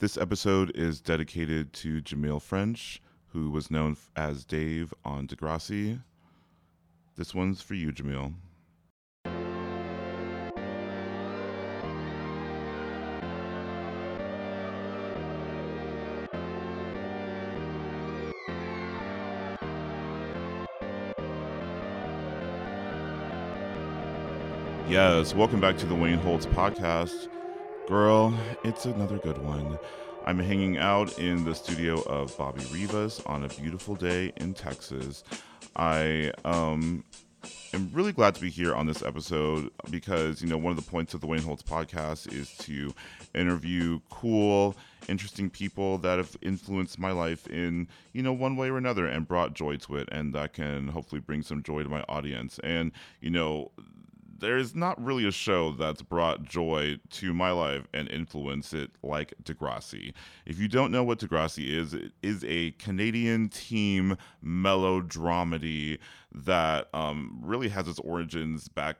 This episode is dedicated to Jahmil French, who was known as Dave on Degrassi. This one's for you, Jahmil. Yes, welcome back to the Wayne Holtz podcast. Girl, it's another good one. I'm hanging out in the studio of Bobby Rivas on a beautiful day in Texas. I um am really glad to be here on this episode because, you know, one of the points of the Wayne Holtz podcast is to interview cool, interesting people that have influenced my life in, you know, one way or another and brought joy to it and that can hopefully bring some joy to my audience. And, you know, there's not really a show that's brought joy to my life and influenced it like Degrassi. If you don't know what Degrassi is, it is a Canadian team melodramedy that um, really has its origins back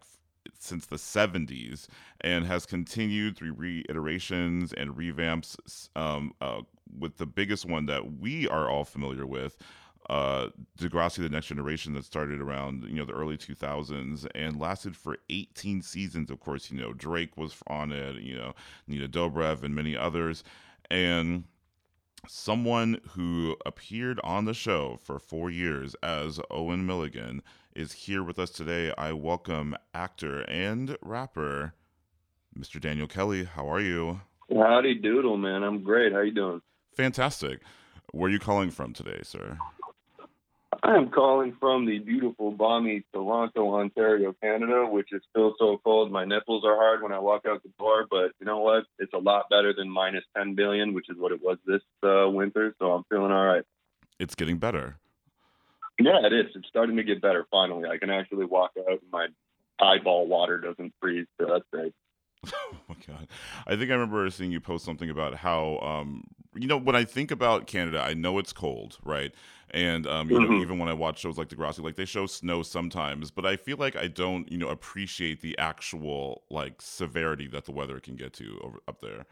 since the 70s and has continued through reiterations and revamps um, uh, with the biggest one that we are all familiar with uh, Degrassi: The Next Generation that started around you know the early 2000s and lasted for 18 seasons. Of course, you know Drake was on it, you know Nina Dobrev and many others, and someone who appeared on the show for four years as Owen Milligan is here with us today. I welcome actor and rapper Mr. Daniel Kelly. How are you? Howdy doodle, man. I'm great. How you doing? Fantastic. Where are you calling from today, sir? I am calling from the beautiful, balmy Toronto, Ontario, Canada, which is still so cold. My nipples are hard when I walk out the door, but you know what? It's a lot better than minus 10 billion, which is what it was this uh, winter. So I'm feeling all right. It's getting better. Yeah, it is. It's starting to get better finally. I can actually walk out and my eyeball water doesn't freeze. So that's great. oh my god! I think I remember seeing you post something about how, um, you know, when I think about Canada, I know it's cold, right? And um, you mm-hmm. know, even when I watch shows like Degrassi, like they show snow sometimes, but I feel like I don't, you know, appreciate the actual like severity that the weather can get to over up there.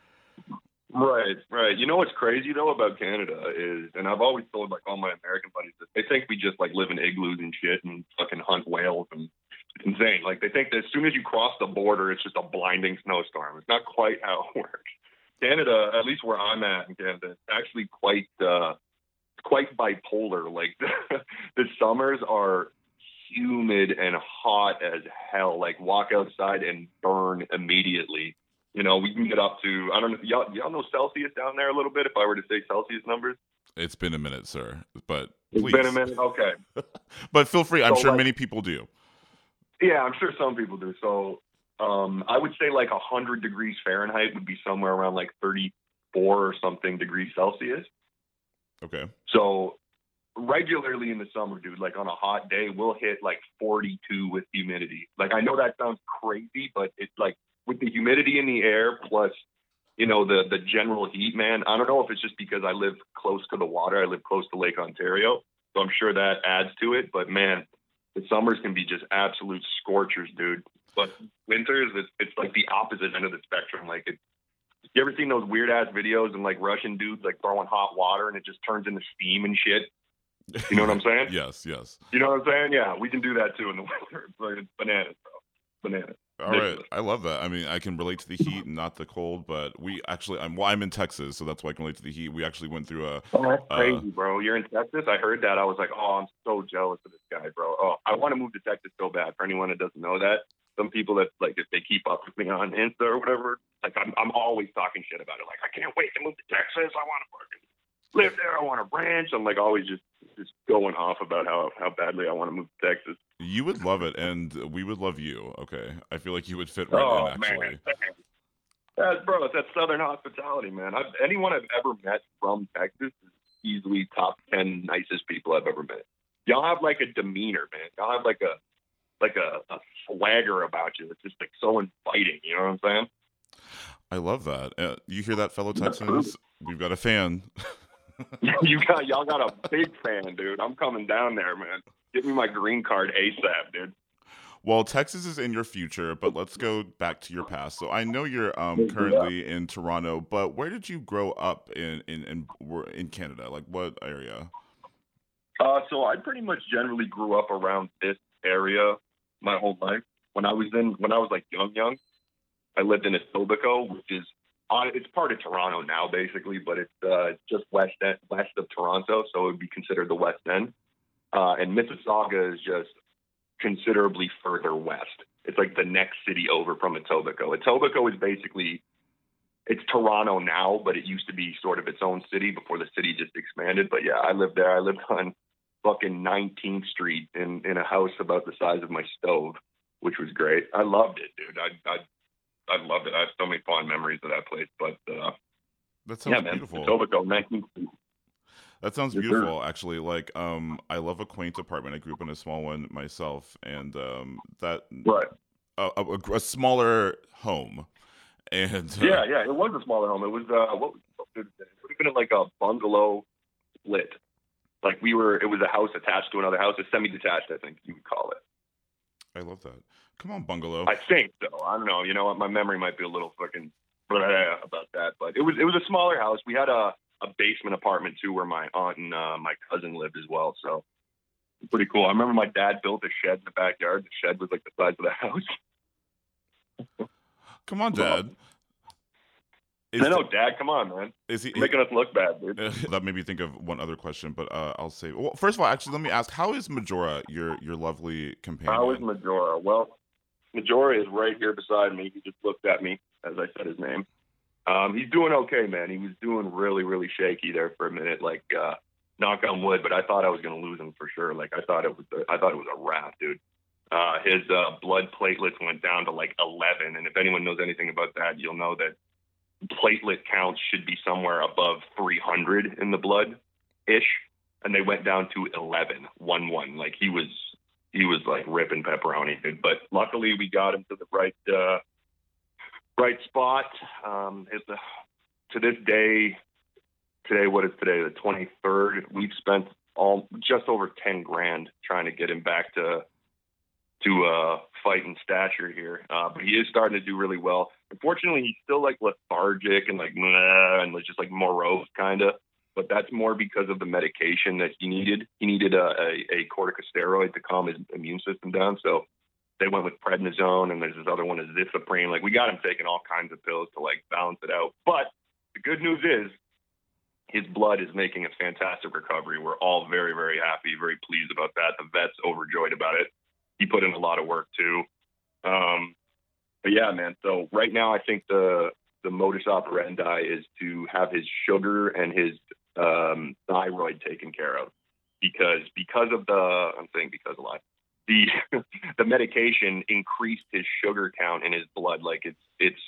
Right, right. You know what's crazy though about Canada is, and I've always told like all my American buddies that they think we just like live in igloos and shit and fucking hunt whales and it's insane. Like they think that as soon as you cross the border, it's just a blinding snowstorm. It's not quite how it works. Canada, at least where I'm at in Canada, it's actually quite uh, quite bipolar. Like the, the summers are humid and hot as hell. Like walk outside and burn immediately. You know, we can get up to I don't know y'all, y'all know Celsius down there a little bit. If I were to say Celsius numbers, it's been a minute, sir. But please. it's been a minute. Okay, but feel free. I'm so, sure like, many people do. Yeah, I'm sure some people do. So um, I would say like 100 degrees Fahrenheit would be somewhere around like 34 or something degrees Celsius. Okay. So regularly in the summer, dude, like on a hot day, we'll hit like 42 with humidity. Like I know that sounds crazy, but it's like with the humidity in the air plus you know the the general heat, man. I don't know if it's just because I live close to the water. I live close to Lake Ontario, so I'm sure that adds to it. But man, the summers can be just absolute scorchers, dude. But winters, it's, it's like the opposite end of the spectrum. Like, it, you ever seen those weird ass videos and like Russian dudes like throwing hot water and it just turns into steam and shit? You know what I'm saying? yes, yes. You know what I'm saying? Yeah, we can do that too in the winter. It's bananas, bro. Bananas. All right, I love that. I mean, I can relate to the heat and not the cold, but we actually, I'm well, I'm in Texas, so that's why I can relate to the heat. We actually went through a. Oh, that's uh, crazy, bro! You're in Texas. I heard that. I was like, oh, I'm so jealous of this guy, bro. Oh, I want to move to Texas so bad. For anyone that doesn't know that, some people that like if they keep up with me on Insta or whatever, like I'm, I'm always talking shit about it. Like I can't wait to move to Texas. I want to live there. I want a ranch. I'm like always just just going off about how how badly I want to move to Texas. You would love it, and we would love you. Okay, I feel like you would fit right oh, in. Actually, man. That's, bro, it's that Southern hospitality, man. I've, anyone I've ever met from Texas is easily top ten nicest people I've ever met. Y'all have like a demeanor, man. Y'all have like a like a, a swagger about you. It's just like so inviting. You know what I'm saying? I love that. Uh, you hear that, fellow Texans? We've got a fan. you got y'all got a big fan, dude. I'm coming down there, man. Get me my green card ASAP, dude. Well, Texas is in your future, but let's go back to your past. So I know you're um, currently in Toronto, but where did you grow up in in in, in Canada? Like what area? Uh, so I pretty much generally grew up around this area my whole life. When I was in, when I was like young, young, I lived in Etobicoke, which is on, it's part of Toronto now, basically, but it's uh, just west end, west of Toronto, so it would be considered the West End. Uh, and Mississauga is just considerably further west. It's like the next city over from Etobicoke. Etobicoke is basically it's Toronto now, but it used to be sort of its own city before the city just expanded. But yeah, I lived there. I lived on fucking 19th Street in in a house about the size of my stove, which was great. I loved it, dude. I I I loved it. I have so many fond memories of that place. But uh, that sounds yeah, man, beautiful. Etobicoke, 19th Street. That sounds Yes, sir. beautiful, actually. Like, um, I love a quaint apartment. I grew up in a small one myself, and um, that Right. a, a, a smaller home, and uh, Yeah, yeah. It was a smaller home. It was uh, what, it would have been like a bungalow split. Like we were, it was a house attached to another house, a semi-detached, I think you would call it. I love that. Come on, bungalow. I think so. I don't know. You know what? My memory might be a little fucking about that, but it was it was a smaller house. We had a a basement apartment too, where my aunt and uh, my cousin lived as well. So pretty cool. I remember my dad built a shed in the backyard. The shed was like the size of the house. Come on, Dad. Is, I know, Dad. Come on, man. is he? You're making us look bad, dude. that made me think of one other question, but uh, I'll say. Well, first of all, actually, let me ask: How is Majora, your your lovely companion? How is Majora? Well, Majora is right here beside me. He just looked at me as I said his name. Um, he's doing okay, man. He was doing really, really shaky there for a minute, like uh, knock on wood. But I thought I was going to lose him for sure. Like I thought it was, I thought it was a wrap, dude. Uh, his uh, blood platelets went down to like 11, and if anyone knows anything about that, you'll know that platelet counts should be somewhere above 300 in the blood ish, and they went down to 11, one one. Like he was he was like ripping pepperoni, dude. But luckily, we got him to the right uh, right spot. Um, it's a, to this day, today what is today? The 23rd. We've spent all just over 10 grand trying to get him back to to uh, fight in stature here. Uh, but he is starting to do really well. Unfortunately, he's still like lethargic and like and just like morose kind of. But that's more because of the medication that he needed. He needed a, a, a corticosteroid to calm his immune system down. So they went with prednisone, and there's this other one, azathioprine. Like we got him taking all kinds of pills to like balance it out. But the good news is his blood is making a fantastic recovery. We're all very, very happy, very pleased about that. The vet's overjoyed about it. He put in a lot of work too. Um, but yeah, man. So right now, I think the the modus operandi is to have his sugar and his um, thyroid taken care of because because of the I'm saying because a lot the the medication increased his sugar count in his blood like it's it's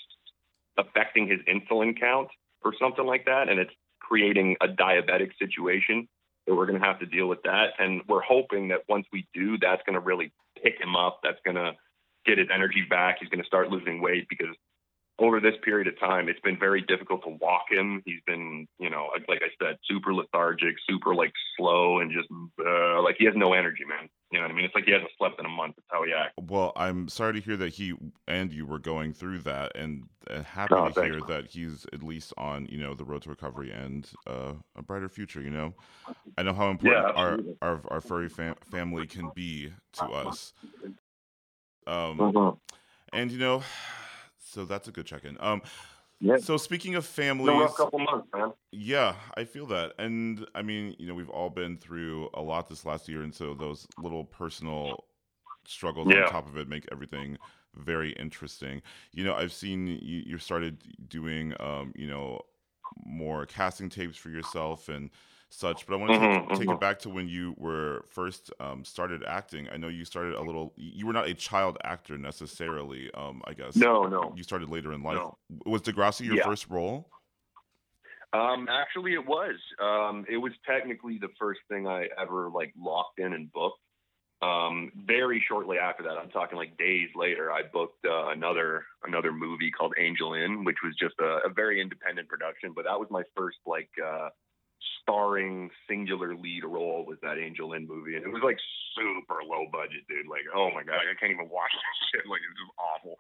affecting his insulin count or something like that and it's creating a diabetic situation so we're going to have to deal with that and we're hoping that once we do that's going to really pick him up that's going to get his energy back he's going to start losing weight because over this period of time, it's been very difficult to walk him. He's been, you know, like, I said, super lethargic, super like slow, and just uh, like he has no energy, man. You know what I mean? It's like he hasn't slept in a month. That's how he acts. Well, I'm sorry to hear that he and you were going through that, and uh, happy Oh, to thanks. hear that he's at least on, you know, the road to recovery and uh, a brighter future. You know, I know how important Yeah, our, our our furry fam- family can be to us. Um, Mhm. and you know, so that's a good check-in. Um, Yeah. so speaking of families, been a couple months, man. yeah, I feel that. And I mean, you know, we've all been through a lot this last year. And so those little personal struggles Yeah. on top of it make everything very interesting. You know, I've seen you, you started doing, um, you know, more casting tapes for yourself and such. But I want to Mhm, take, take mhm. it back to when you were first um, started acting. I know you started a little, you were not a child actor necessarily, um, I guess. No, no. You started later in life. No. Was Degrassi your Yeah. first role? Um, actually, it was. Um, it was technically the first thing I ever like locked in and booked. Um, very shortly after that, I'm talking like days later, I booked uh, another another movie called Angel Lynn, which was just a, a very independent production. But that was my first like uh, starring singular lead role was that Angel Lynn movie, and it was like super low budget, dude. Like, oh my god, I can't even watch this shit. Like, it's just awful.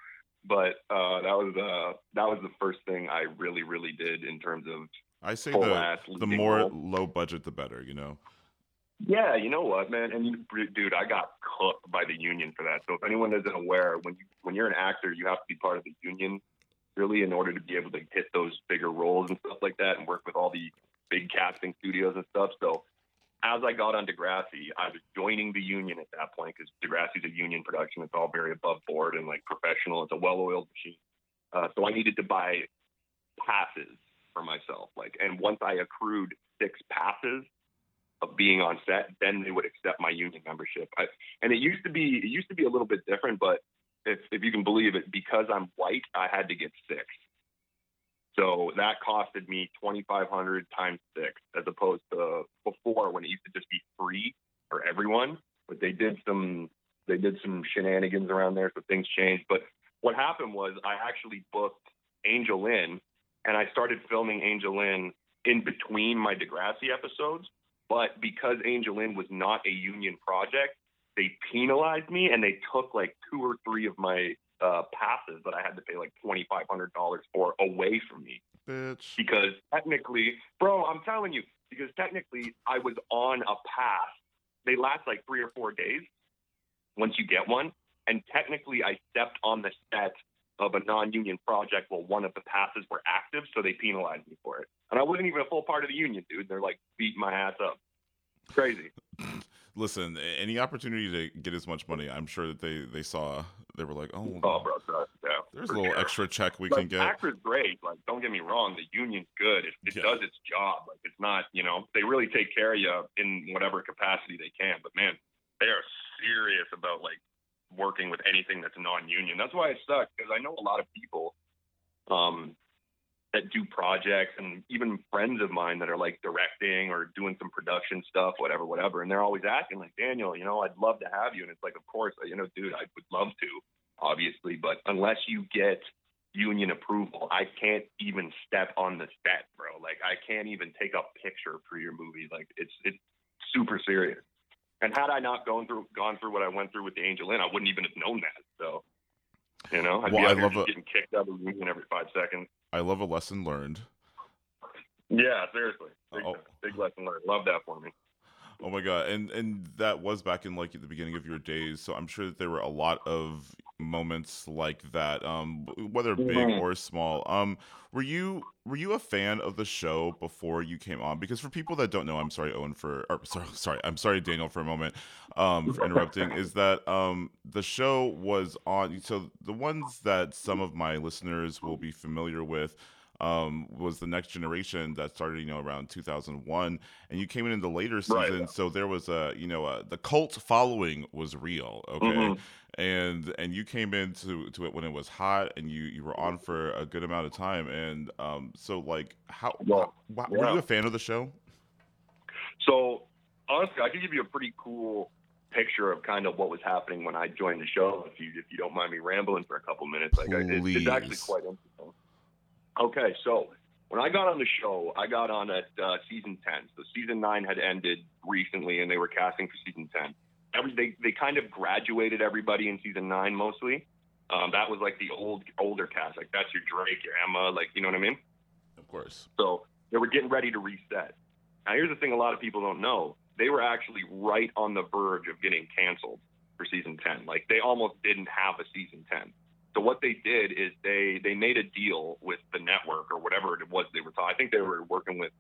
But uh, that was uh, that was the first thing I really, really did in terms of. I say the the more role. low budget, the better. You know. Yeah, you know what, man, and dude, I got cooked by the union for that. So if anyone isn't aware, when you when you're an actor, you have to be part of the union, really, in order to be able to hit those bigger roles and stuff like that, and work with all the big casting studios and stuff. So as I got on Degrassi, I was joining the union at that point because Degrassi's a union production. It's all very above board and like professional. It's a well-oiled machine. Uh, so I needed to buy passes for myself. Like, and once I accrued six passes of being on set, then they would accept my union membership. I, and it used to be it used to be a little bit different, but if if you can believe it, because I'm white, I had to get six. So that costed me 2,500 times six, as opposed to before when it used to just be free for everyone. But they did some they did some shenanigans around there, so things changed. But what happened was I actually booked Angel Lynn, and I started filming Angel Lynn in between my Degrassi episodes. But because Angel Lynn was not a union project, they penalized me and they took like two or three of my uh, passes that I had to pay like twenty five hundred dollars for away from me. Bitch. Because technically, bro, I'm telling you, because technically I was on a pass. They last like three or four days once you get one, and technically I stepped on the set of a non-union project while one of the passes were active, so they penalized me for it. And I wasn't even a full part of the union, dude. They're like beating my ass up. Crazy. listen, any opportunity to get as much money, I'm sure that they they saw. They were like, oh, oh bro, yeah, there's a little sure. extra check we like, can get. Actor's great. Like, don't get me wrong, the union's good. It, it yeah. does its job. Like, it's not, you know, they really take care of you in whatever capacity they can. But man, they are serious about like working with anything that's non-union. That's why it sucks because I know a lot of people um, that do projects and even friends of mine that are like directing or doing some production stuff, whatever, whatever. And they're always asking like, Daniel, you know, I'd love to have you. And it's like, of course, you know, dude, I would love to, obviously, but unless you get union approval, I can't even step on the set, bro. Like I can't even take a picture for your movie. Like it's, it's super serious. And had I not gone through, gone through what I went through with the Angel Lynn, I wouldn't even have known that. So, you know, I'd well, be I love a- getting kicked out of the union every five seconds. I love a lesson learned. Yeah, seriously, big, oh. big lesson learned. Love that for me. Oh my god, and and that was back in like at the beginning of your days, so I'm sure that there were a lot of moments like that, um, whether big mm-hmm. or small. Um, were you were you a fan of the show before you came on? Because for people that don't know, I'm sorry, Owen, for or sorry, sorry, I'm sorry, Daniel, for a moment, um, for interrupting. is that um the show was on? So the ones that some of my listeners will be familiar with um, was the next generation that started, you know, around 2001, and you came in in the later season, right. so there was a, you know, a, the cult following was real, okay, mm-hmm. and and you came into to it when it was hot, and you you were on for a good amount of time, and um, so like how, well, how yeah. were you a fan of the show? So honestly, I could give you a pretty cool picture of kind of what was happening when I joined the show. If you if you don't mind me rambling for a couple minutes, like I, it, it's actually quite interesting. Okay, so when I got on the show, I got on at uh, season 10. So season 9 had ended recently and they were casting for season 10. Every, they, they kind of graduated everybody in season 9 mostly. Um, that was like the old older cast. Like that's your Drake, your Emma, like, you know what I mean? Of course. So they were getting ready to reset. Now, here's the thing a lot of people don't know. They were actually right on the verge of getting canceled for season 10. Like they almost didn't have a season 10. So what they did is they they made a deal with the network or whatever it was they were. Talking. I think they were working with.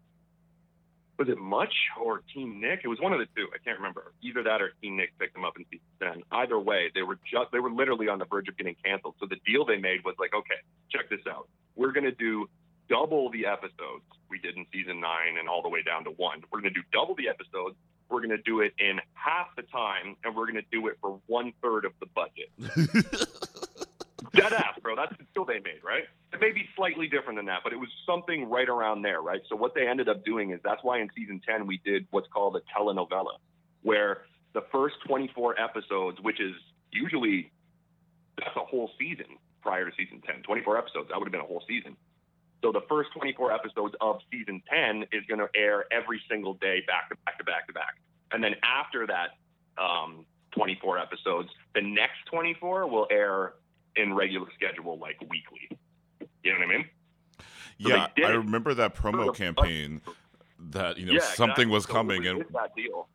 Was it Much or TeenNick? It was one of the two. I can't remember. Either that or TeenNick picked them up in season ten. Either way, they were just they were literally on the verge of getting canceled. So the deal they made was like, okay, check this out. We're gonna do double the episodes we did in season nine and all the way down to one. We're gonna do double the episodes. We're gonna do it in half the time, and we're gonna do it for one third of the budget. Dead ass, bro. That's the deal they made, right? It may be slightly different than that, but it was something right around there, right? So what they ended up doing is that's why in season 10 we did what's called a telenovela, where the first 24 episodes, which is usually that's a whole season prior to season 10, 24 episodes, that would have been a whole season. So the first 24 episodes of season 10 is going to air every single day, back to back to back to back. And then after that um, 24 episodes, the next 24 will air in regular schedule, like weekly. You know what I mean? So yeah, I remember that promo campaign that you know yeah, something exactly. was coming so and that deal.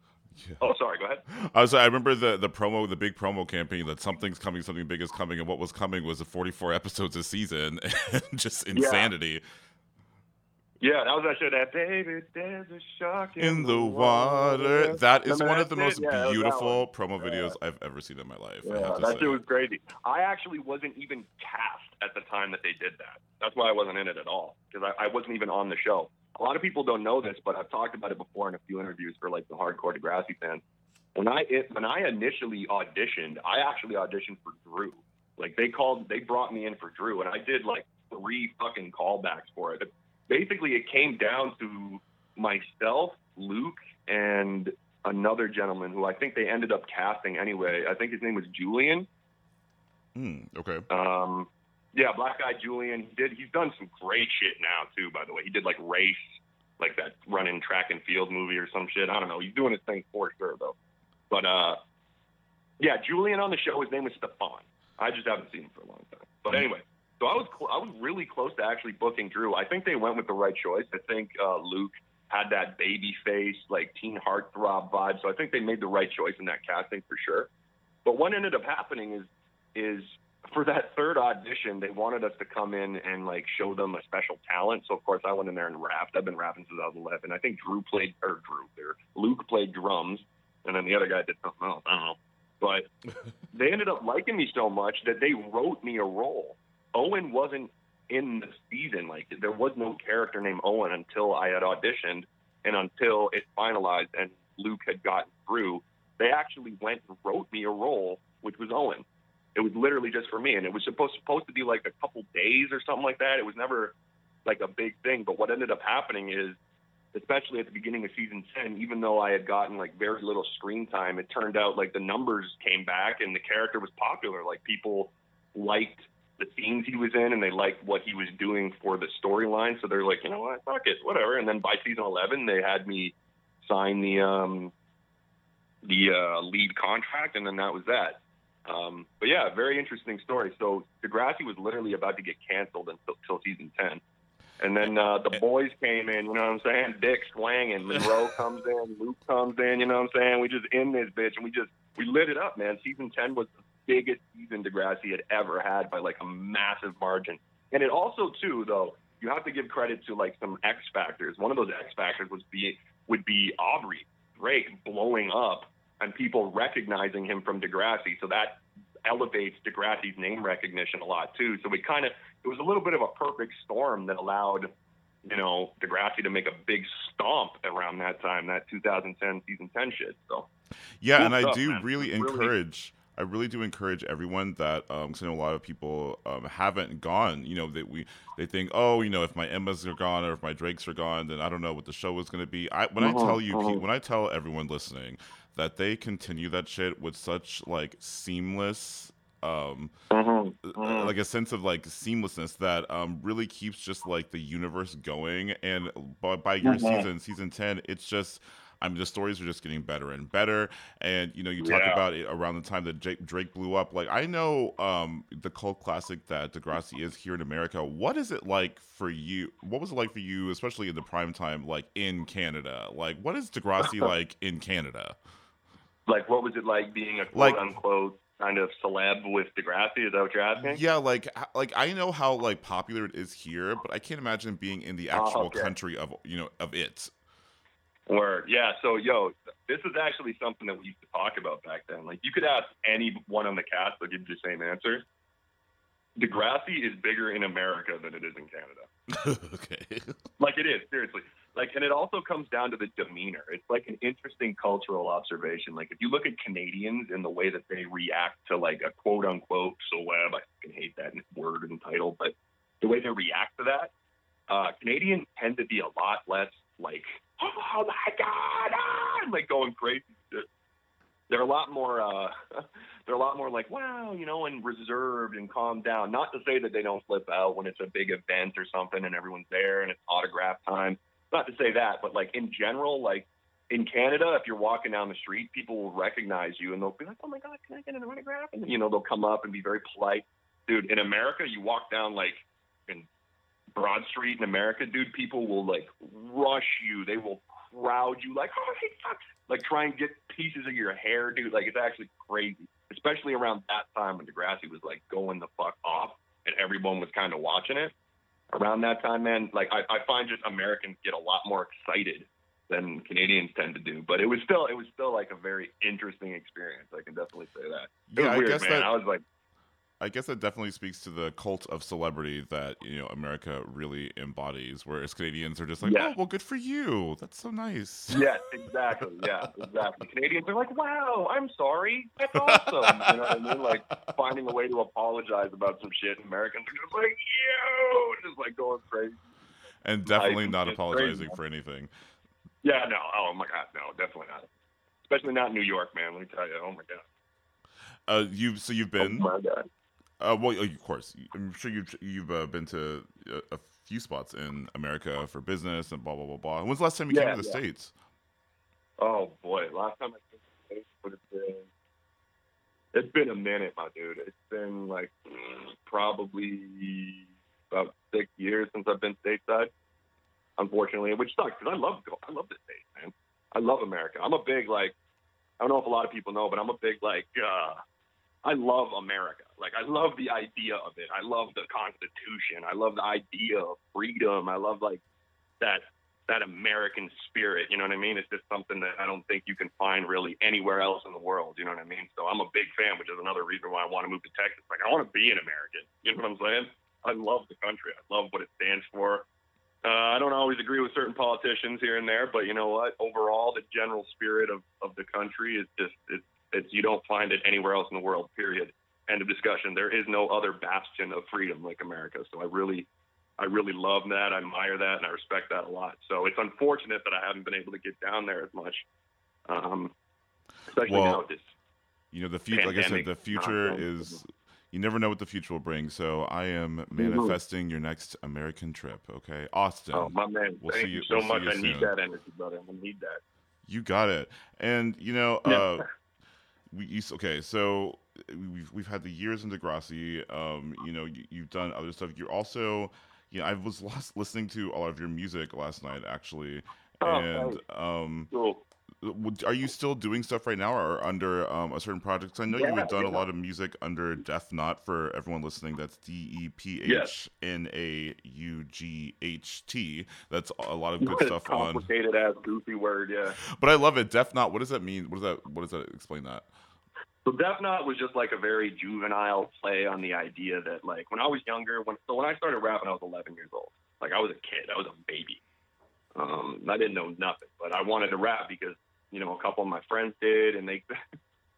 Yeah. Oh, sorry. Go ahead. I was. I remember the the promo, the big promo campaign that something's coming, something big is coming, and what was coming was the 44 episodes a season, and just insanity. Yeah. Yeah that was that shit. That baby, there's a shark in, in the water. water. That is one of the most yeah, beautiful promo videos I've ever seen in my life. Yeah, that say. shit was crazy. I actually wasn't even cast at the time that they did that. That's why I wasn't in it at all because I, I wasn't even on the show a lot of people don't know this, but I've talked about it before in a few interviews for like the hardcore Degrassi fans. When I it, when I initially auditioned, I actually auditioned for Drew. Like they called, they brought me in for Drew, and I did like three fucking callbacks for it. Basically, it came down to myself, Luke, and another gentleman who I think they ended up casting anyway. I think his name was Julian. Hmm. okay. Um, yeah, Black Guy Julian. He did. He's done some great shit now too. By the way, he did like Race, like that running track and field movie or some shit. I don't know. He's doing his thing for sure though. But uh, yeah, Julian on the show. His name was Stefan. I just haven't seen him for a long time. But anyway, so I was cl- I was really close to actually booking Drew. I think they went with the right choice. I think uh, Luke had that baby face, like teen heartthrob vibe. So I think they made the right choice in that casting for sure. But what ended up happening is is for that third audition, they wanted us to come in and like show them a special talent. So of course I went in there and rapped. I've been rapping since I was 11. I think Drew played or Drew there. Luke played drums, and then the other guy did something else. I don't know. But they ended up liking me so much that they wrote me a role. Owen wasn't in the season. Like there was no character named Owen until I had auditioned and until it finalized and Luke had gotten through. They actually went and wrote me a role, which was Owen. It was literally just for me, and it was supposed supposed to be like a couple days or something like that. It was never like a big thing. But what ended up happening is, especially at the beginning of season ten, even though I had gotten like very little screen time, it turned out like the numbers came back and the character was popular. Like people liked the scenes he was in and they liked what he was doing for the storyline. So they're like, you know what, fuck it, whatever. And then by season 11, they had me sign the um, the uh, lead contract, and then that was that. Um, but yeah, very interesting story. So Degrassi was literally about to get canceled until, until season 10. And then uh, the boys came in, you know what I'm saying? Dick swanging, Munro comes in, Luke comes in, you know what I'm saying? We just in this bitch, and we just we lit it up, man. Season 10 was the biggest season Degrassi had ever had by like a massive margin. And it also too, though, you have to give credit to like some X factors. One of those X factors was be would be Aubrey Drake blowing up and people recognizing him from Degrassi. So that elevates Degrassi's name recognition a lot too. So we kind of it was a little bit of a perfect storm that allowed you know Degrassi to make a big stomp around that time, that 2010 season 10 shit. So yeah, cool and stuff, I do man. really encourage. I really do encourage everyone that um, cause I know a lot of people um, haven't gone. You know that we they think, oh, you know, if my Emmas are gone or if my Drakes are gone, then I don't know what the show is going to be. I when uh-huh, I tell you, uh-huh. when I tell everyone listening that they continue that shit with such like seamless um mm-hmm. Mm-hmm. like a sense of like seamlessness that um really keeps just like the universe going and by, by your mm-hmm. season season 10 it's just I mean, the stories are just getting better and better. And you know, you talk yeah. about it around the time that Jake, Drake blew up. Like, I know um, the cult classic that Degrassi is here in America. What is it like for you? What was it like for you, especially in the prime time, like in Canada? Like, what is Degrassi like in Canada? Like, what was it like being a quote like, unquote kind of celeb with Degrassi? Is that what you're asking? Yeah, like like I know how like popular it is here, but I can't imagine being in the oh, actual oh, okay. country of you know of it. Word, yeah. So, yo, this is actually something that we used to talk about back then. Like, you could ask anyone on the cast; they'll give you the same answer. Degrassi is bigger in America than it is in Canada. okay. Like it is, seriously. Like, and it also comes down to the demeanor. It's like an interesting cultural observation. Like, if you look at Canadians and the way that they react to like a quote unquote celeb, I fucking hate that word and title, but the way they react to that, uh, Canadians tend to be a lot less like, oh my god, ah, like going crazy. they're a lot more uh they're a lot more like wow you know and reserved and calmed down not to say that they don't flip out when it's a big event or something and everyone's there and it's autograph time not to say that but like in general like in Canada, if you're walking down the street, people will recognize you and they'll be like, "Oh my God, can I get an autograph?" And you know, they'll come up and be very polite. Dude, in America, you walk down like Broad Street in America, dude, people will like rush you. They will crowd you like, "Oh, hey, fuck!" Like try and get pieces of your hair, dude. Like it's actually crazy, especially around that time when Degrassi was like going the fuck off and everyone was kind of watching it. Around that time, man, like I, I find just Americans get a lot more excited than Canadians tend to do. But it was still it was still like a very interesting experience. I can definitely say that. It yeah, was weird, I guess man. that I was like, I guess that definitely speaks to the cult of celebrity that you know America really embodies, whereas Canadians are just like, Yeah. oh, well, good for you. That's so nice. yes, exactly, yeah, exactly. Canadians are like, wow, I'm sorry, that's awesome. you know what I mean? Like finding a way to apologize about some shit. Americans are just like, yo, just like going crazy. and definitely Like, not apologizing crazy. for anything. Yeah, no, oh my god, no, definitely not. Especially not New York, man. Let me tell you, oh my god, Uh, you so you've been, oh my god. Uh, well, of course, I'm sure you've you've uh, been to a, a few spots in America for business and blah blah blah blah. When's the last time you Yeah, came to the yeah. states? Oh boy, last time I came to the States would have been. It's been a minute, my dude. It's been like probably about six years since I've been stateside. Unfortunately, which sucks because I love I love the states, man. I love America. I'm a big like. I don't know if a lot of people know, but I'm a big like. uh I love America. Like I love the idea of it. I love the Constitution. I love the idea of freedom. I love like that that American spirit. You know what I mean? It's just something that I don't think you can find really anywhere else in the world. You know what I mean? So I'm a big fan, which is another reason why I want to move to Texas. Like I want to be an American. You know what I'm saying? I love the country. I love what it stands for. Uh, I don't always agree with certain politicians here and there, but you know what? Overall, the general spirit of, of the country is just it's it's you don't find it anywhere else in the world. Period. End of discussion. There is no other bastion of freedom like America. So I really I really love that. I admire that, and I respect that a lot. So it's unfortunate that I haven't been able to get down there as much, um, especially Well, now this. You know, the future. Like I said, the future is. You never know what the future will bring. So I am manifesting your next American trip. Okay, Austin. Oh my man, We'll thank see you you- so we'll much. you I need that energy, brother. I need that. You got it. And you know, uh, we used okay. So we've we've had the years in Degrassi. Um, you know, you, you've done other stuff. You're also, you know, I was listening to a lot of your music last night actually. Oh, and um, Cool. Are you still doing stuff right now, or under um, a certain project? 'Cause I know you Yeah, had done a lot of music under Dephnaught for everyone listening. That's D E P H N A U G H T. That's a lot of good stuff on. Complicated ass goofy word, yeah. But I love it. Dephnaught. What does that mean? What does that? What does that explain that? So Dephnaught was just like a very juvenile play on the idea that like when I was younger, when so when I started rapping, I was 11 years old. Like I was a kid, I was a baby. Um, I didn't know nothing, but I wanted to rap because you know a couple of my friends did, and they.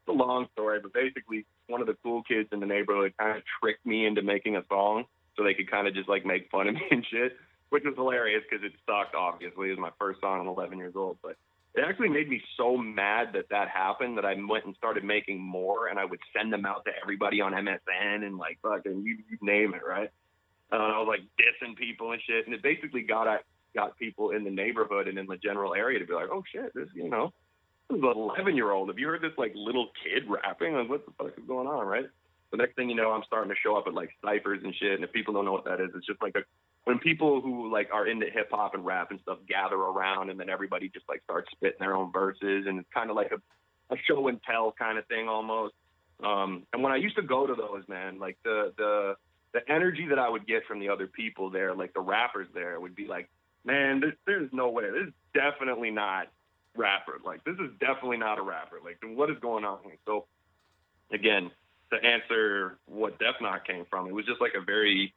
it's a long story, but basically one of the cool kids in the neighborhood kind of tricked me into making a song so they could kind of just like make fun of me and shit, which was hilarious because it sucked. Obviously, it was my first song. I'm 11 years old, but it actually made me so mad that that happened that I went and started making more, and I would send them out to everybody on MSN and like fucking you, you name it, right? Uh, I was like dissing people and shit, and it basically got got people in the neighborhood and in the general area to be like, oh shit, this you know, this is an 11 year old. Have you heard this like little kid rapping? Like, what the fuck is going on, right? The next thing you know, I'm starting to show up at like ciphers and shit. And if people don't know what that is, it's just like a when people who like are into hip hop and rap and stuff gather around, and then everybody just like starts spitting their own verses, and it's kind of like a, a show and tell kind of thing almost. Um, and when I used to go to those, man, like the the the energy that I would get from the other people there, like the rappers there, would be like, man, this, there's no way. This is definitely not rapper. Like this is definitely not a rapper. Like what is going on here? So again, to answer what Dephnaught came from, it was just like a very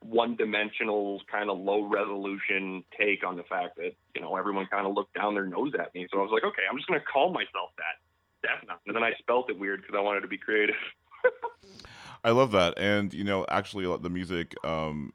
one dimensional kind of low resolution take on the fact that, you know, everyone kind of looked down their nose at me. So I was like, okay, I'm just gonna call myself that. Dephnaught. And then I spelt it weird because I wanted to be creative. I love that, and you know, actually, the music, um,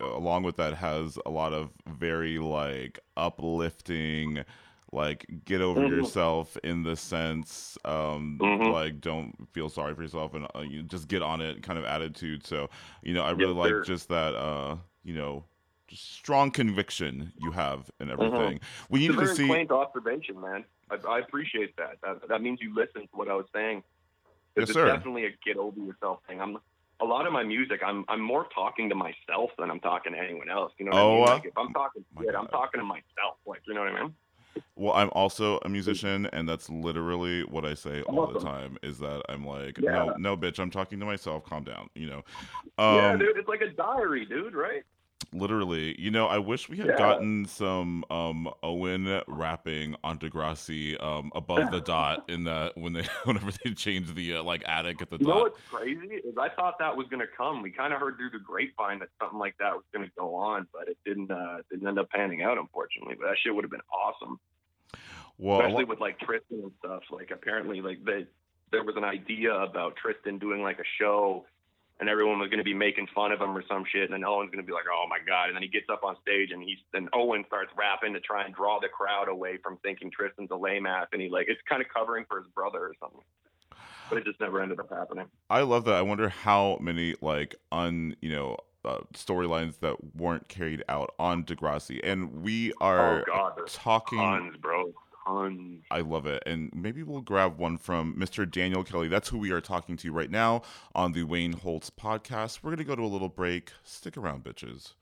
along with that, has a lot of very like uplifting, like get over Mhm. yourself in the sense um Mhm. like don't feel sorry for yourself and uh, you just get on it kind of attitude so you know i Yes, really like sir. just that uh you know just strong conviction you have in Mhm. everything we It's need to see quaint observation, man. I, I appreciate that. that. That means you listened to what I was saying Yes, it's sir. definitely a get over yourself thing. I'm a lot of my music. I'm I'm more talking to myself than I'm talking to anyone else. You know what Oh, I mean? uh, Like if I'm talking shit, I'm talking to myself. Like you know what I mean? Well i'm also a musician and that's literally what i say all the time is that i'm like Yeah. no no bitch i'm talking to myself calm down you know yeah, um dude. It's like a diary, dude. Right? Literally you know i wish we had Yeah. gotten some um owen rapping on degrassi um above the dot in that when they whenever they changed the uh, like attic at the You know what's crazy is I thought that was gonna come. We kind of heard through the grapevine that something like that was gonna go on, but it didn't. Uh, didn't end up panning out, unfortunately. But that shit would have been awesome. well especially with like Tristan and stuff. Like apparently, like they there was an idea about Tristan doing like a show, and everyone was going to be making fun of him or some shit, and then Owen's going to be like, "Oh my god!" And then he gets up on stage and he's then Owen starts rapping to try and draw the crowd away from thinking Tristan's a lame ass, and he like it's kind of covering for his brother or something. But it just never ended up happening. I love that. I wonder how many like un you know uh, storylines that weren't carried out on Degrassi, and we are oh god, talking. tons, bro, tons. I love it, and maybe we'll grab one from Mr. Daniel Kelly. That's who we are talking to right now on the Wayne Holtz podcast. We're gonna go to a little break. Stick around, bitches.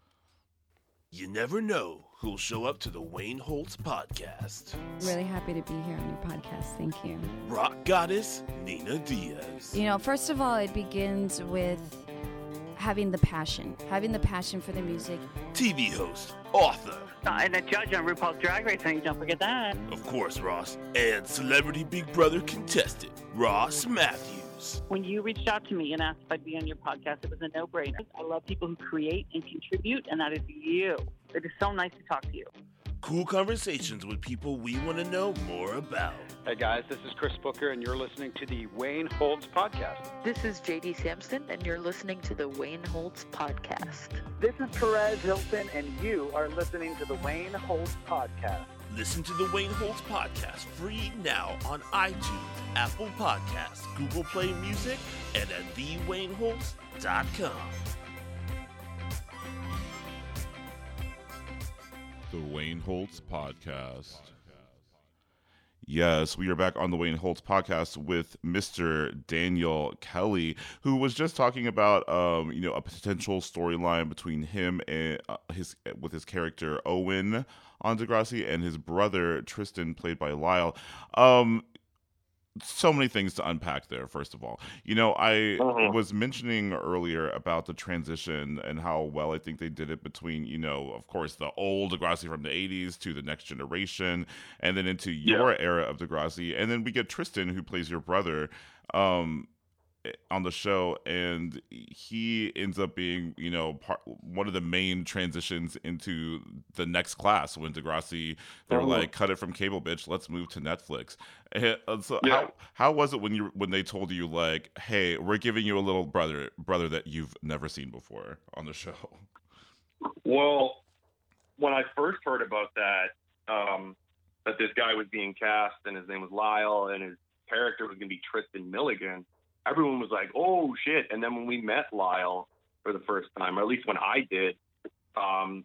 You never know who'll show up to the Wayne Holtz podcast. Really happy to be here on your podcast. Thank you. Rock goddess Nina Diaz. You know, first of all, it begins with having the passion, having the passion for the music. TV host, author, Uh, and a judge on RuPaul's Drag Race, and don't forget that. of course, Ross, and celebrity Big Brother contestant, Ross Mathews. When you reached out to me and asked if I'd be on your podcast, it was a no-brainer. I love people who create and contribute, and that is you. It is so nice to talk to you. Cool conversations with people we want to know more about. Hey guys, this is Chris Booker, and you're listening to the Wayne Holtz Podcast. This is JD Samson, and you're listening to the Wayne Holtz Podcast. This is Perez Hilton, and you are listening to the Wayne Holtz Podcast. Listen to the Wayne Holtz podcast free now on iTunes, Apple Podcasts, Google Play Music, and at thewayneholtz.com. The Wayne Holtz Podcast. Yes, we are back on the Wayne Holtz podcast with Mr. Daniel Kelly, who was just talking about, um, you know, a potential storyline between him and uh, his with his character Owen on Degrassi and his brother Tristan, played by Lyle. Um, so many things to unpack there first of all. You know i Mhm. was mentioning earlier about the transition and how well i think they did it between you know of course the old degrassi from the 80s to the next generation and then into your era of degrassi. And then we get tristan who plays your brother. Um on the show and he ends up being you know part one of the main transitions into the next class when degrassi they were Mhm. like cut it from cable bitch let's move to netflix uh, so Yeah. how how was it when you when they told you like hey we're giving you a little brother brother that you've never seen before on the show Well, when I first heard about that, um, that this guy was being cast and his name was Lyle and his character was going to be Tristan Milligan, everyone was like, "Oh shit!" And then when we met Lyle for the first time, or at least when I did, um,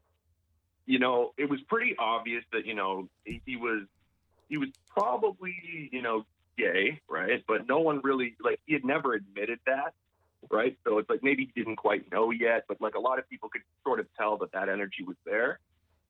you know, it was pretty obvious that you know he, he was he was probably you know gay, right? But no one really like he had never admitted that right? So it's like maybe he didn't quite know yet, but like a lot of people could sort of tell that that energy was there.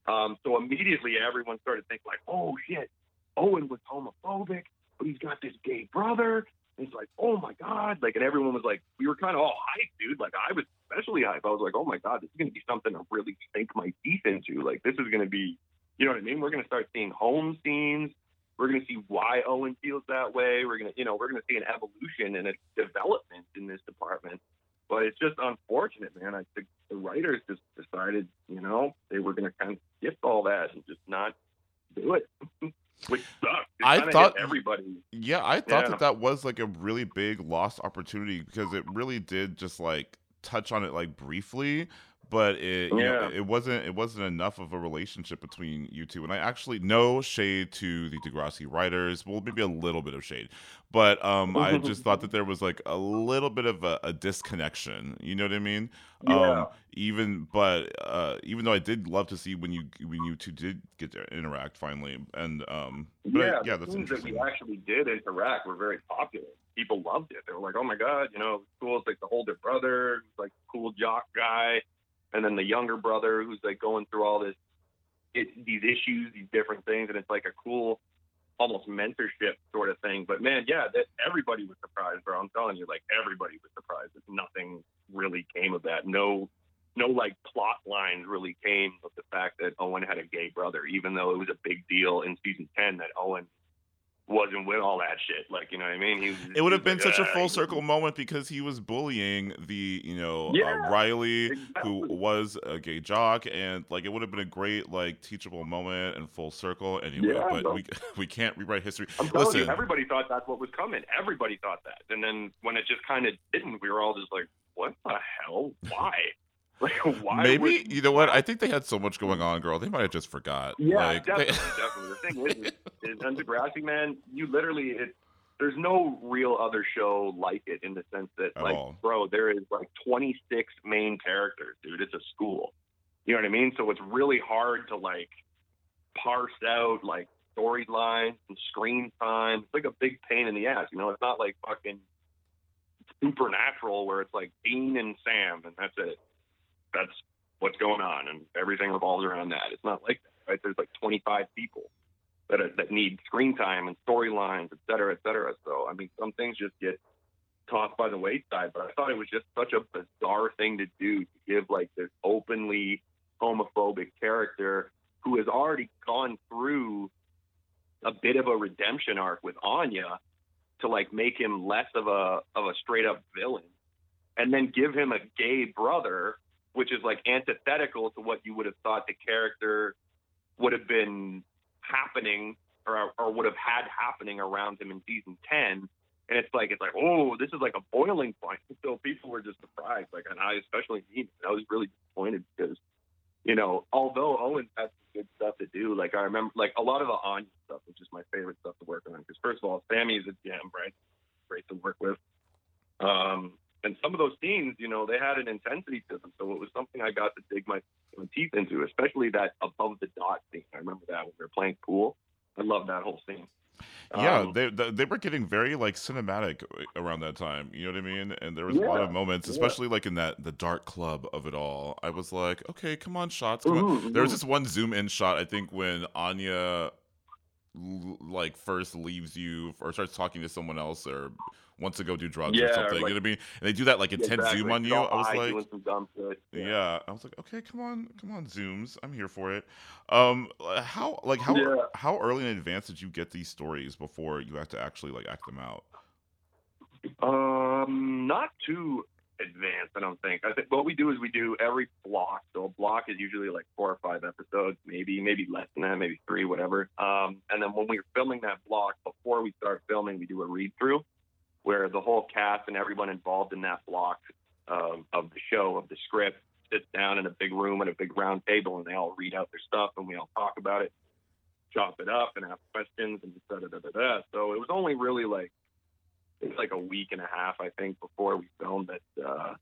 Um, so immediately everyone started thinking like, oh shit, Owen was homophobic, but he's got this gay brother. And it's like, oh my god, like, and everyone was like, we were kind of all hyped, dude. Like I was especially hyped. I was like, oh my god, this is gonna be something to really sink my teeth into. Like this is gonna be, you know what I mean? We're gonna start seeing home scenes. We're going to see why Owen feels that way. We're going to, you know, we're going to see an evolution and a development in this department. But it's just unfortunate, man. I think the writers just decided, you know, they were going to kind of skip all that and just not do it, which sucks. It I thought- everybody. Yeah, I thought Yeah. that that was like a really big lost opportunity because it really did just like touch on it like briefly, but it you know, Yeah. it wasn't it wasn't enough of a relationship between you two. And I actually no shade to the Degrassi writers, well maybe a little bit of shade, but um, I just thought that there was like a little bit of a, a disconnection. You know what I mean? Yeah. Um, even but uh, even though I did love to see when you when you two did get to interact finally, and um, but yeah, yeah, the that's that we actually did interact were very popular. People loved it. They were like, "Oh my god, you know, cool." It's like the older brother, like cool jock guy, and then the younger brother who's like going through all this, it, these issues, these different things, and it's like a cool, almost mentorship sort of thing. But man, yeah, that everybody was surprised, bro. I'm telling you, like everybody was surprised that nothing really came of that. No. No, like plot lines really came of the fact that Owen had a gay brother, even though it was a big deal in season ten that Owen wasn't with all that shit. Like, you know what I mean? He was, It would have been was such a full "Ah, circle moment because he was bullying the, you know, Yeah, uh, Riley, who was a gay jock, and like it would have been a great like teachable moment and full circle. Anyway, Yeah, but we we can't rewrite history. I'm Listen, you, everybody thought that's what was coming. Everybody thought that, and then when it just kind of didn't, we were all just like, "What the hell? Why? Like, why?" maybe would- you know what? I think they had so much going on, girl. They might have just forgot. Yeah, like, they- definitely, definitely. The thing is, is, is on Degrassi, man, you literally it. There's no real other show like it in the sense that, At like, all. bro, there is like 26 main characters, dude. It's a school. You know what I mean? So it's really hard to like parse out like storylines and screen time. It's like a big pain in the ass. You know, it's not like fucking supernatural where it's like Dean and Sam and that's it. That's what's going on and everything revolves around that. It's not like that, right? There's like 25 people that are, that need screen time and storylines, et cetera, et cetera. So I mean, some things just get tossed by the wayside. But I thought it was just such a bizarre thing to do to give like this openly homophobic character who has already gone through a bit of a redemption arc with Anya to like make him less of a of a straight up villain and then give him a gay brother which is like antithetical to what you would have thought the character would have been happening or, or would have had happening around him in season 10 and it's like it's like oh this is like a boiling point. So people were just surprised. Like and i especially me i was really disappointed because you know although owen had some good stuff to do like i remember like a lot of the anya stuff which is my favorite stuff to work on. Because first of all sammy is a gem right? Great to work with. Um and some of those scenes, you know, they had an intensity to them. So it was something I got to dig my, my teeth into, especially that above the dot scene. I remember that when we were playing pool. I love that whole scene. yeah, Um, they, they they were getting very like cinematic around that time. You know what I mean? And there was a lot of moments, yeah. especially like in that the dark club of it all. I was like, okay, come on, shots. Come on. Mhm, There was mhm. this one zoom in shot. I think when Anya l- like first leaves you or starts talking to someone else or wants to go do drugs or Yeah, something. like- you know what I mean? And they do that like intense Exactly. zoom on you. I was like, doing some dumb shit. yeah. I was like, okay, come on, come on, zooms. I'm here for it. Um, how like how Yeah. how early in advance did you get these stories before you had to actually like act them out? Um, not too advanced, I don't think. I think what we do is we do every block. So a block is usually like four or five episodes, maybe maybe less than that, maybe three, whatever. Um, and then when we're filming that block, before we start filming, we do a read through where the whole cast and everyone involved in that block um, of the show of the script sits down in a big room at a big round table and they all read out their stuff and we all talk about it, chop it up and ask questions and da da da da da. So it was only really like it was like a week and a half, I think, before we filmed that uh,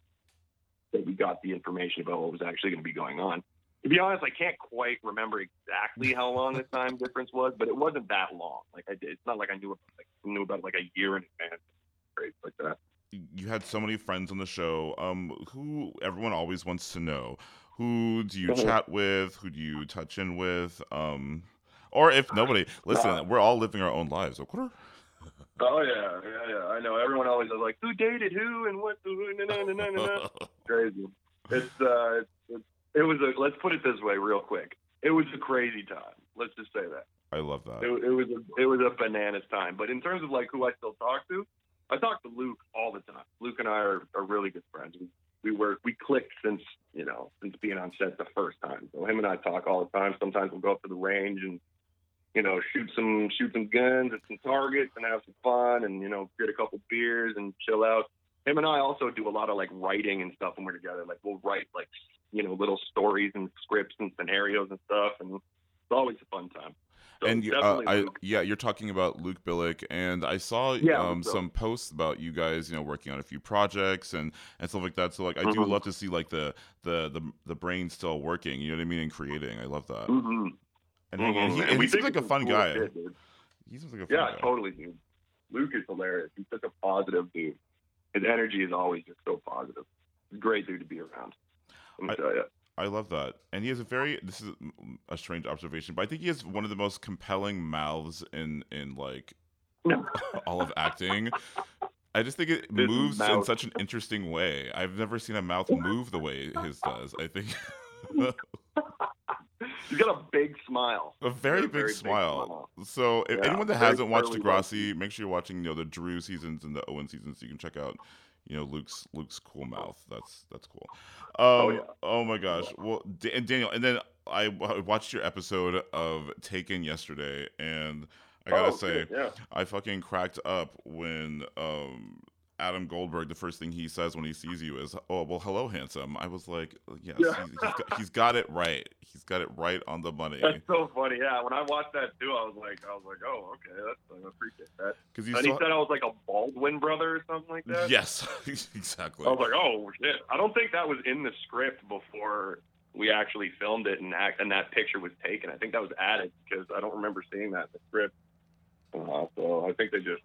that we got the information about what was actually going to be going on. To be honest, I can't quite remember exactly how long the time difference was, but it wasn't that long. Like I did, it's not like I knew like knew about it like a year in advance, right? Like that. You had so many friends on the show. Um, who everyone always wants to know. Who do you Mhm. chat with? Who do you touch in with? Um, or if nobody, listen, Uh, we're all living our own lives. Okay? Oh yeah, yeah, yeah. I know. Everyone always is like, who dated who and what? Who, na, na, na, na, na. Crazy. It's uh, it's, it was a. Let's put it this way, real quick. It was a crazy time. Let's just say that. I love that. It, it was a, it was a bananas time. But in terms of like who I still talk to, I talk to Luke all the time. Luke and I are, are really good friends. We we were we clicked since you know since being on set the first time. So him and I talk all the time. Sometimes we'll go up to the range and you know shoot some shoot some guns at some targets and have some fun and you know get a couple beers and chill out. Him and I also do a lot of like writing and stuff when we're together. Like we'll write like you know little stories and scripts and scenarios and stuff, and it's always a fun time. So and you, uh, I yeah, you're talking about Luke Bilyk, and I saw Yeah, um, Billick. some posts about you guys, you know, working on a few projects and and stuff like that. So like, I do Mhm. love to see like the the the the brain still working. You know what I mean? And creating. I love that. Mhm. And, Mhm. he, and he, And and he seems like a fun cool guy. shit. He seems like a fun Yeah, guy. totally, dude. Luke is hilarious. He's such a positive dude. His energy is always just so positive. He's a great dude to be around. Let me I- tell you. I love that. And he has a very this is a strange observation, but I think he has one of the most compelling mouths in in like all of acting. I just think it His moves in such an interesting way. I've never seen a mouth move the way his does. I think He's got a big smile. a very He's big smile. So if Yeah, anyone that hasn't watched Degrassi, make sure you're watching you know the Drew seasons and the Owen seasons so you can check out you know Luke's Luke's cool mouth. That's that's cool. Um, yeah. oh my gosh. Well, Da- and Daniel, and then I w- watched your episode of Taken yesterday, and I gotta Oh, say, yeah. I fucking cracked up when um, Adam Goldberg, the first thing he says when he sees you is, "Oh, well, hello, handsome." I was like, "Yes, Yeah. he's, he's, got, he's got it right. He's got it right on the money." That's so funny. Yeah, when I watched that too, I was like, I was like, oh, okay, that's I appreciate that. Because he said I was like a Baldwin brother or something like that. yes, exactly. I was like, oh shit. I don't think that was in the script before we actually filmed it and act, and that picture was taken. I think that was added because I don't remember seeing that in the script. Uh, so I think they just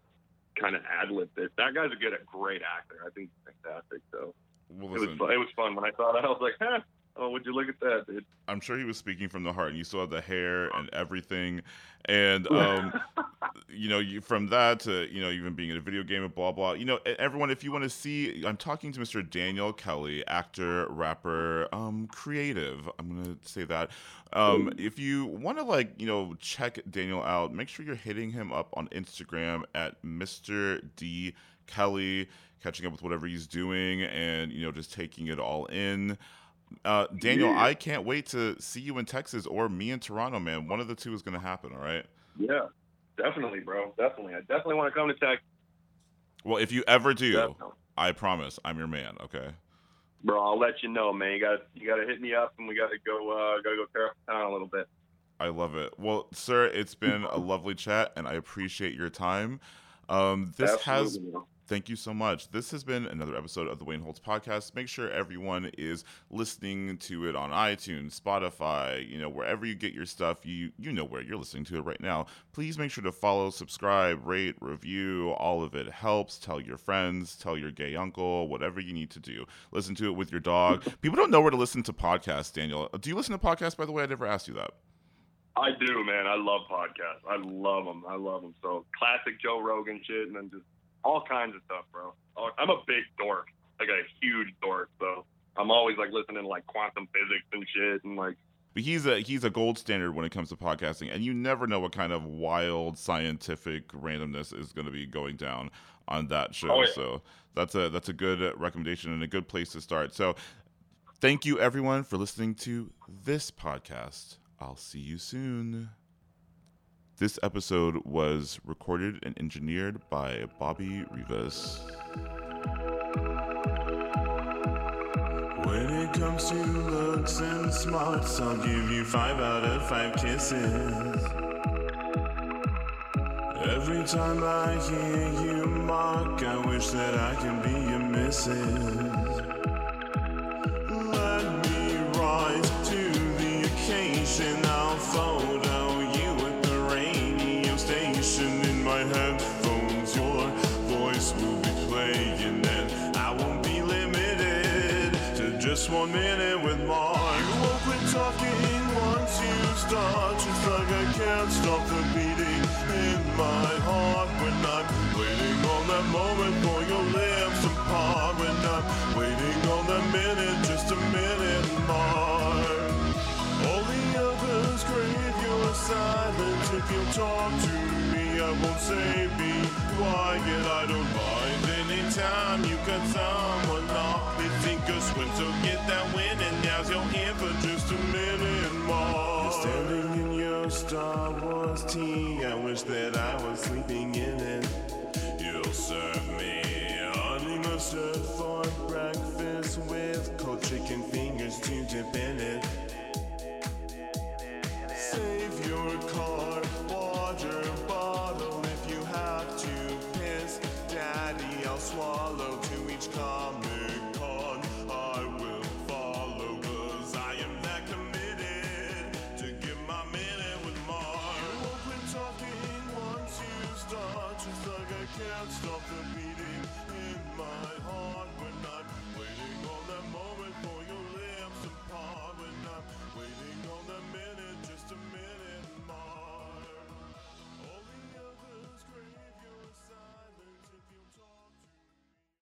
kind of ad libbed it. That guy's a good, a great actor. I think he's fantastic. So well, it was it was fun when I saw that. I was like, huh. Oh, would you look at that, dude? I'm sure he was speaking from the heart, and you saw the hair and everything, and um, you know, you from that to you know, even being in a video game and blah blah. You know, everyone, if you want to see, I'm talking to Mr. Daniel Kelly, actor, rapper, um, creative. I'm gonna say that. Um, if you want to like, you know, check Daniel out, make sure you're hitting him up on Instagram at Mr. D Kelly, catching up with whatever he's doing, and you know, just taking it all in. Uh, Daniel, Yeah. I can't wait to see you in Texas or me in Toronto, man. One of the two is going to happen, all right? Yeah, definitely, bro. Definitely. I definitely want to come to Texas. Well, if you ever do, Definitely. I promise I'm your man, okay? Bro, I'll let you know, man. You got you got to hit me up, and we got to go. Uh, got to go tear up the town a little bit. I love it. Well, sir, it's been a lovely chat, and I appreciate your time. Um, this has Absolutely, bro. Thank you so much. This has been another episode of the Wayne Holtz podcast. Make sure everyone is listening to it on iTunes, Spotify, you know, wherever you get your stuff. You you know where you're listening to it right now. Please make sure to follow, subscribe, rate, review. All of it helps. Tell your friends, tell your gay uncle, whatever you need to do. Listen to it with your dog. People don't know where to listen to podcasts, Daniel. Do you listen to podcasts, by the way? I never asked you that. I do, man. I love podcasts. I love them. I love them. So classic Joe Rogan shit, and then just all kinds of stuff, bro. I'm a big dork, like a huge dork. So I'm always like listening to like quantum physics and shit, and like But he's a he's a gold standard when it comes to podcasting, and you never know what kind of wild scientific randomness is going to be going down on that show. Oh, yeah. So that's a that's a good recommendation and a good place to start. So thank you everyone for listening to this podcast. I'll see you soon. This episode was recorded and engineered by Bobby Rivas. When it comes to looks and smarts, I'll give you five out of five kisses. Every time I hear you mock, I wish that I can be your missus. Just one minute with Mark. You won't quit talking once you start, just like I can't stop the beating in my heart when I'm waiting on that moment for your lips to part. When I'm waiting on that minute, just a minute mark. All the others crave your silence. If you talk to me, I won't say be quiet. I don't mind anytime you cut someone off. They so get that win. And now's your in for just a minute more. You're standing in your Star Wars tee. I wish that I was sleeping in it. You'll serve me honeymoon toaster for breakfast with cold chicken fingers to dip in it.